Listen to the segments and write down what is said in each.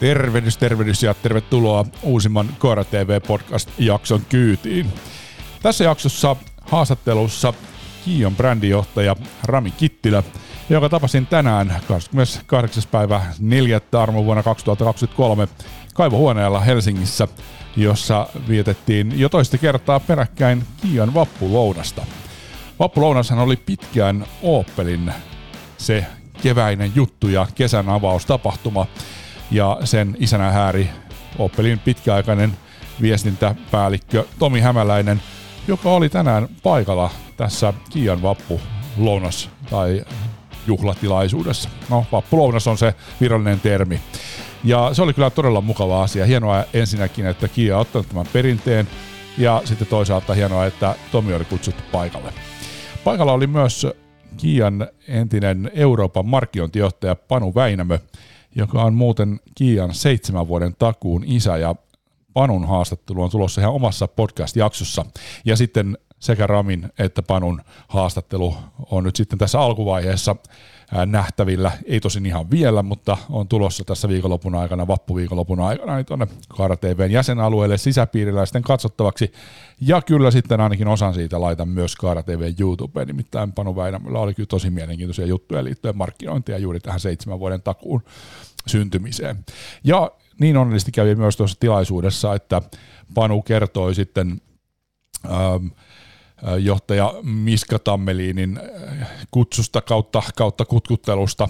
Tervehdys, tervehdys ja tervetuloa uusimman Koira TV podcast-jakson kyytiin. Tässä jaksossa haastattelussa Kiion brändijohtaja Rami Kittilä, joka tapasin tänään 28. päivä 4. armo vuonna 2023 kaivohuoneella Helsingissä, jossa vietettiin jo toista kertaa peräkkäin Kiion vappulounasta. Vappulounashan oli pitkään Opelin se keväinen juttu ja kesän avaustapahtuma, ja sen isänä hääri Opelin pitkäaikainen viestintäpäällikkö Tomi Hämäläinen, joka oli tänään paikalla tässä Kiian vappu lounas tai juhlatilaisuudessa. No, vappulounas on se virallinen termi. Ja se oli kyllä todella mukava asia. Hienoa ensinnäkin, että Kia on ottanut tämän perinteen ja sitten toisaalta hienoa, että Tomi oli kutsuttu paikalle. Paikalla oli myös Kiian entinen Euroopan markkinointijohtaja Panu Väinämö, joka on muuten Kiian seitsemän vuoden takuun isä ja Panun haastattelu on tulossa ihan omassa podcast-jaksossa. Ja sitten sekä Ramin että Panun haastattelu on nyt sitten tässä alkuvaiheessa nähtävillä, ei tosin ihan vielä, mutta on tulossa tässä viikonlopun aikana, vappuviikonlopun aikana niin tuonne Kaara TVn jäsenalueelle sisäpiiriläisten katsottavaksi. Ja kyllä sitten ainakin osan siitä laitan myös Kaara TVn YouTubeen, nimittäin Panu Väinämöllä oli kyllä tosi mielenkiintoisia juttuja liittyen markkinointia juuri tähän seitsemän vuoden takuun syntymiseen. Ja niin onnellisesti kävi myös tuossa tilaisuudessa, että Panu kertoi sitten ähm, johtaja Miska Tammeliinin kutsusta kautta, kautta kutkuttelusta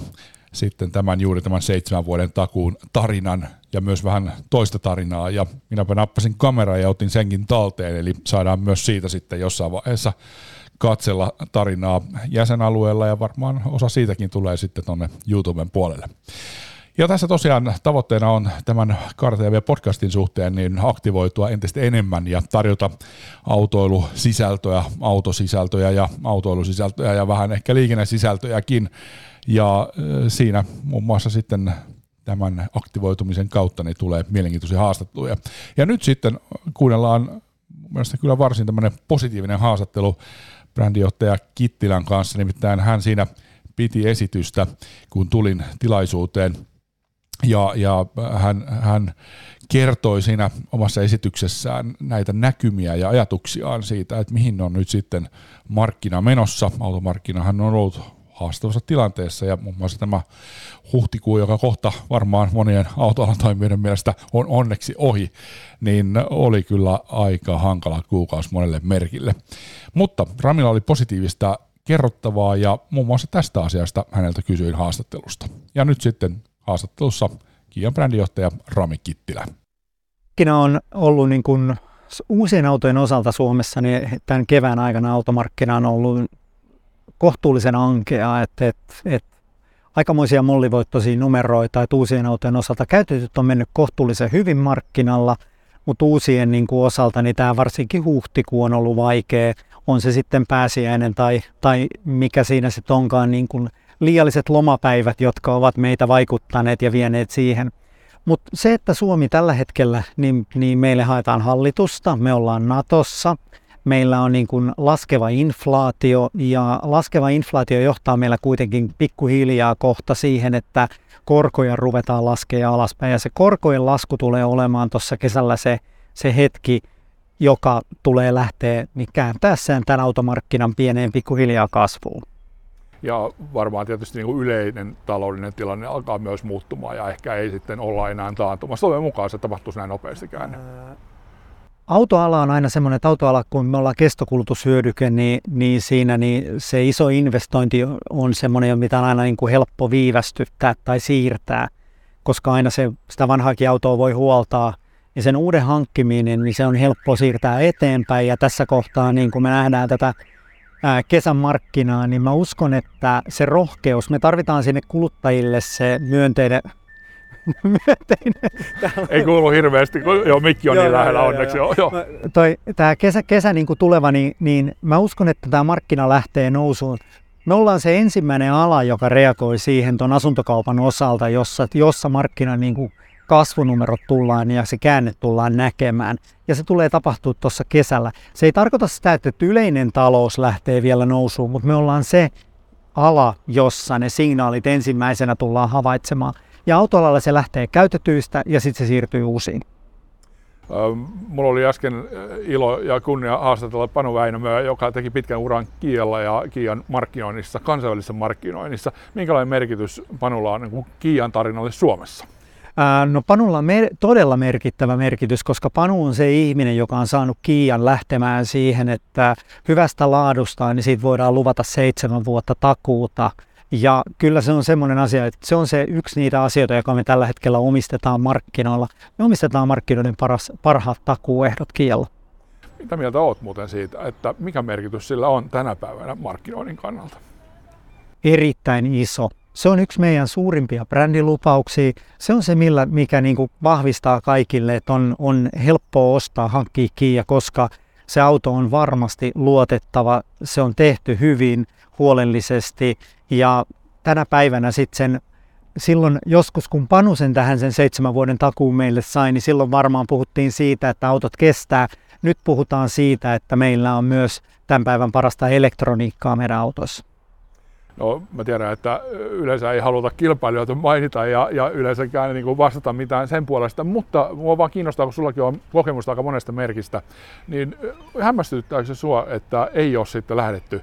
sitten tämän juuri tämän seitsemän vuoden takuun tarinan ja myös vähän toista tarinaa ja minäpä nappasin kameraa ja otin senkin talteen, eli saadaan myös siitä sitten jossain vaiheessa katsella tarinaa jäsenalueella ja varmaan osa siitäkin tulee sitten tuonne YouTuben puolelle. Ja tässä tosiaan tavoitteena on tämän KarTV-podcastin suhteen niin aktivoitua entistä enemmän ja tarjota autoilusisältöjä, autosisältöjä ja autoilusisältöjä ja vähän ehkä liikennesisältöjäkin. Ja siinä muun muassa sitten tämän aktivoitumisen kautta niin tulee mielenkiintoisia haastatteluja. Ja nyt sitten kuunnellaan mielestäni kyllä varsin tämmöinen positiivinen haastattelu brändijohtaja Kittilän kanssa, nimittäin hän siinä piti esitystä, kun tulin tilaisuuteen – ja, ja hän, hän kertoi siinä omassa esityksessään näitä näkymiä ja ajatuksiaan siitä, että mihin on nyt sitten markkina menossa. Automarkkinahan on ollut haastavassa tilanteessa ja muun muassa tämä huhtikuu, joka kohta varmaan monien autoalan toimijoiden mielestä on onneksi ohi, niin oli kyllä aika hankala kuukausi monelle merkille. Mutta Ramilla oli positiivista kerrottavaa ja muun muassa tästä asiasta häneltä kysyin haastattelusta. Ja nyt sitten haastattelussa Kiian brändijohtaja Rami Kittilä. Markkina on ollut niin kuin uusien autojen osalta Suomessa, niin tämän kevään aikana automarkkina on ollut kohtuullisen ankea, että, että, että aikamoisia mollivoittoisia numeroita, että uusien autojen osalta käytetyt on mennyt kohtuullisen hyvin markkinalla, mutta uusien niin kuin osalta niin tämä varsinkin huhtikuu on ollut vaikea, on se sitten pääsiäinen tai, tai mikä siinä sitten onkaan niin kuin liialliset lomapäivät, jotka ovat meitä vaikuttaneet ja vieneet siihen. Mutta se, että Suomi tällä hetkellä, niin, niin meille haetaan hallitusta, me ollaan Natossa, meillä on niin kuin laskeva inflaatio ja laskeva inflaatio johtaa meillä kuitenkin pikkuhiljaa kohta siihen, että korkoja ruvetaan laskemaan alaspäin. Ja se korkojen lasku tulee olemaan tuossa kesällä se, se hetki, joka tulee lähteä niin kääntää sen tämän automarkkinan pieneen pikkuhiljaa kasvuun ja varmaan tietysti niin kuin yleinen taloudellinen tilanne alkaa myös muuttumaan ja ehkä ei sitten olla enää taantumassa. Toivon mukaan se tapahtuisi näin nopeasti käänne. Autoala on aina semmoinen, että autoala, kun me ollaan kestokulutushyödyke, niin, niin siinä niin se iso investointi on semmoinen, mitä on aina niin kuin helppo viivästyttää tai siirtää, koska aina se, sitä vanhaakin autoa voi huoltaa ja sen uuden hankkiminen, niin se on helppo siirtää eteenpäin ja tässä kohtaa niin kun me nähdään tätä kesän markkinaa, niin mä uskon, että se rohkeus, me tarvitaan sinne kuluttajille se myönteinen myönteinen. Ei kuulu hirveästi, kun joo, mikki on joo, niin joo, lähellä joo, onneksi. Joo, joo. Toi, tämä kesä, kesä niin kuin tuleva, niin, niin mä uskon, että tämä markkina lähtee nousuun. Me ollaan se ensimmäinen ala, joka reagoi siihen tuon asuntokaupan osalta, jossa, jossa markkina niin kuin kasvunumerot tullaan ja se käänne tullaan näkemään. Ja se tulee tapahtua tuossa kesällä. Se ei tarkoita sitä, että yleinen talous lähtee vielä nousuun, mutta me ollaan se ala, jossa ne signaalit ensimmäisenä tullaan havaitsemaan. Ja autoalalla se lähtee käytetyistä ja sitten se siirtyy uusiin. Mulla oli äsken ilo ja kunnia haastatella Panu Väinömöä, joka teki pitkän uran Kialla ja Kiian markkinoinnissa, kansainvälisessä markkinoinnissa. Minkälainen merkitys Panulla on niin Kiian tarinalle Suomessa? No Panulla on mer- todella merkittävä merkitys, koska Panu on se ihminen, joka on saanut Kiian lähtemään siihen, että hyvästä laadusta, niin siitä voidaan luvata seitsemän vuotta takuuta. Ja kyllä se on semmoinen asia, että se on se yksi niitä asioita, joka me tällä hetkellä omistetaan markkinoilla. Me omistetaan markkinoiden paras, parhaat takuuehdot Kialla. Mitä mieltä oot muuten siitä, että mikä merkitys sillä on tänä päivänä markkinoinnin kannalta? Erittäin iso se on yksi meidän suurimpia brändilupauksia. Se on se, millä, mikä niin kuin vahvistaa kaikille, että on, on helppoa ostaa, hankkia Kia, koska se auto on varmasti luotettava, se on tehty hyvin, huolellisesti ja tänä päivänä sitten sen silloin joskus kun Panu sen tähän sen seitsemän vuoden takuun meille sai, niin silloin varmaan puhuttiin siitä, että autot kestää. Nyt puhutaan siitä, että meillä on myös tämän päivän parasta elektroniikkaa meidän autossa. No mä tiedän, että yleensä ei haluta kilpailijoita mainita ja, ja yleensäkään niin kuin vastata mitään sen puolesta, mutta mua vaan kiinnostaa, kun sullakin on kokemusta aika monesta merkistä, niin hämmästyttääkö se sua, että ei ole sitten lähdetty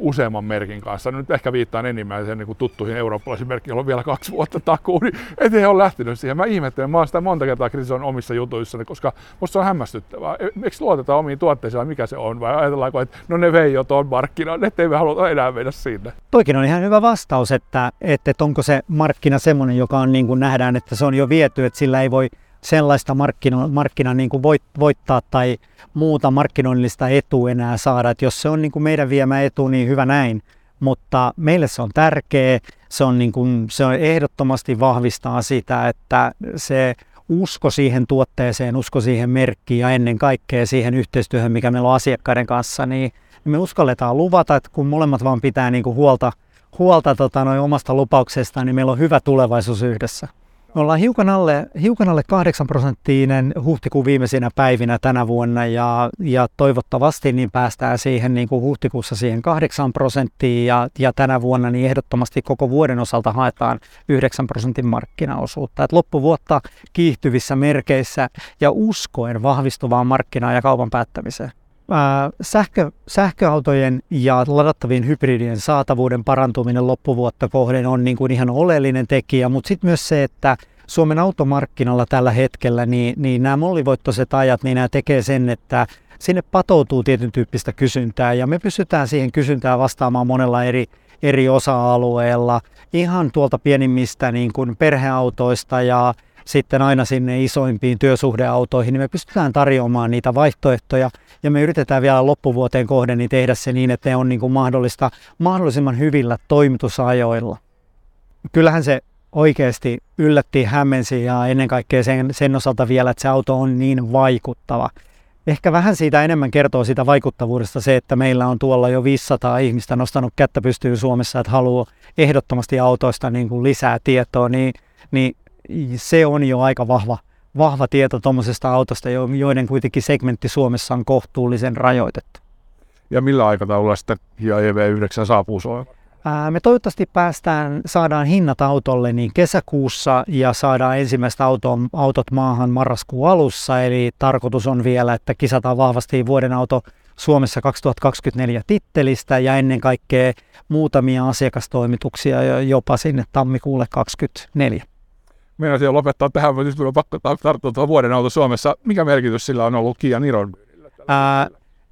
useamman merkin kanssa. Nyt ehkä viittaan enimmäiseen niin kuin tuttuihin eurooppalaisiin merkkiin, joilla on vielä kaksi vuotta takuun, niin ettei ole lähtenyt siihen. Mä ihmettelen, mä oon sitä monta kertaa kritisoinut omissa jutuissani, koska musta se on hämmästyttävää. E, Eikö luoteta omiin tuotteisiin mikä se on? Vai ajatellaanko, että no ne vei jo tuon markkinaan, ettei me haluta enää mennä sinne? Toikin on ihan hyvä vastaus, että, että onko se markkina semmoinen, joka on niin kuin nähdään, että se on jo viety, että sillä ei voi sellaista markkino, markkina niin kuin voit, voittaa tai muuta markkinoinnillista etua enää saada. Et jos se on niin kuin meidän viemä etu, niin hyvä näin. Mutta meille se on tärkeä. Se on, niin kuin, se on ehdottomasti vahvistaa sitä, että se usko siihen tuotteeseen, usko siihen merkkiin ja ennen kaikkea siihen yhteistyöhön, mikä meillä on asiakkaiden kanssa, niin me uskalletaan luvata, että kun molemmat vaan pitää niin kuin huolta, huolta tota, noin omasta lupauksesta, niin meillä on hyvä tulevaisuus yhdessä. Me ollaan hiukan alle, hiukan alle 8 prosenttinen huhtikuun viimeisinä päivinä tänä vuonna ja, ja toivottavasti niin päästään siihen niin kuin huhtikuussa siihen 8 prosenttiin ja, ja tänä vuonna niin ehdottomasti koko vuoden osalta haetaan 9 prosentin markkinaosuutta. Et loppuvuotta kiihtyvissä merkeissä ja uskoen vahvistuvaan markkinaan ja kaupan päättämiseen. Sähkö, sähköautojen ja ladattavien hybridien saatavuuden parantuminen loppuvuotta kohden on niin kuin ihan oleellinen tekijä, mutta sitten myös se, että Suomen automarkkinalla tällä hetkellä, niin, niin nämä mollivoittoiset ajat, niin nämä tekee sen, että sinne patoutuu tietyn tyyppistä kysyntää ja me pystytään siihen kysyntään vastaamaan monella eri, eri osa-alueella, ihan tuolta pienimmistä niin kuin perheautoista ja sitten aina sinne isoimpiin työsuhdeautoihin, niin me pystytään tarjoamaan niitä vaihtoehtoja ja me yritetään vielä loppuvuoteen kohden niin tehdä se niin, että ne on niin kuin mahdollista mahdollisimman hyvillä toimitusajoilla. Kyllähän se oikeasti yllätti, hämmensi ja ennen kaikkea sen, sen osalta vielä, että se auto on niin vaikuttava. Ehkä vähän siitä enemmän kertoo siitä vaikuttavuudesta se, että meillä on tuolla jo 500 ihmistä nostanut kättä pystyyn Suomessa, että haluaa ehdottomasti autoista niin kuin lisää tietoa, niin, niin se on jo aika vahva, vahva tieto tuommoisesta autosta, joiden kuitenkin segmentti Suomessa on kohtuullisen rajoitettu. Ja millä aikataululla sitten HIA EV9 saapuu Suomeen? Me toivottavasti päästään, saadaan hinnat autolle niin kesäkuussa ja saadaan ensimmäiset auton, autot maahan marraskuun alussa. Eli tarkoitus on vielä, että kisataan vahvasti vuoden auto Suomessa 2024 tittelistä ja ennen kaikkea muutamia asiakastoimituksia jopa sinne tammikuulle 2024 meinasin jo lopettaa tähän, mutta nyt minun on pakko tarttua vuoden auto Suomessa. Mikä merkitys sillä on ollut Kia Niron Ää,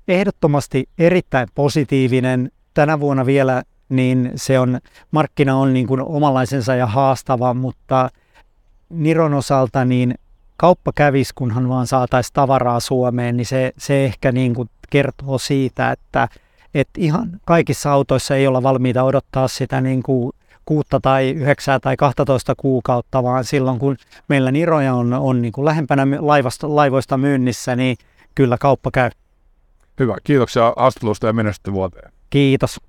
Ehdottomasti erittäin positiivinen. Tänä vuonna vielä niin se on, markkina on niin kuin omanlaisensa ja haastava, mutta Niron osalta niin kauppa kävisi, kunhan vaan saataisiin tavaraa Suomeen, niin se, se ehkä niin kuin kertoo siitä, että, että ihan kaikissa autoissa ei olla valmiita odottaa sitä niin kuin kuutta tai yhdeksää tai 12 kuukautta, vaan silloin kun meillä niroja on, on niin kuin lähempänä laivasta, laivoista myynnissä, niin kyllä kauppa käy. Hyvä, kiitoksia haastattelusta ja menestystä vuoteen. Kiitos.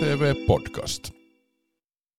TV Podcast.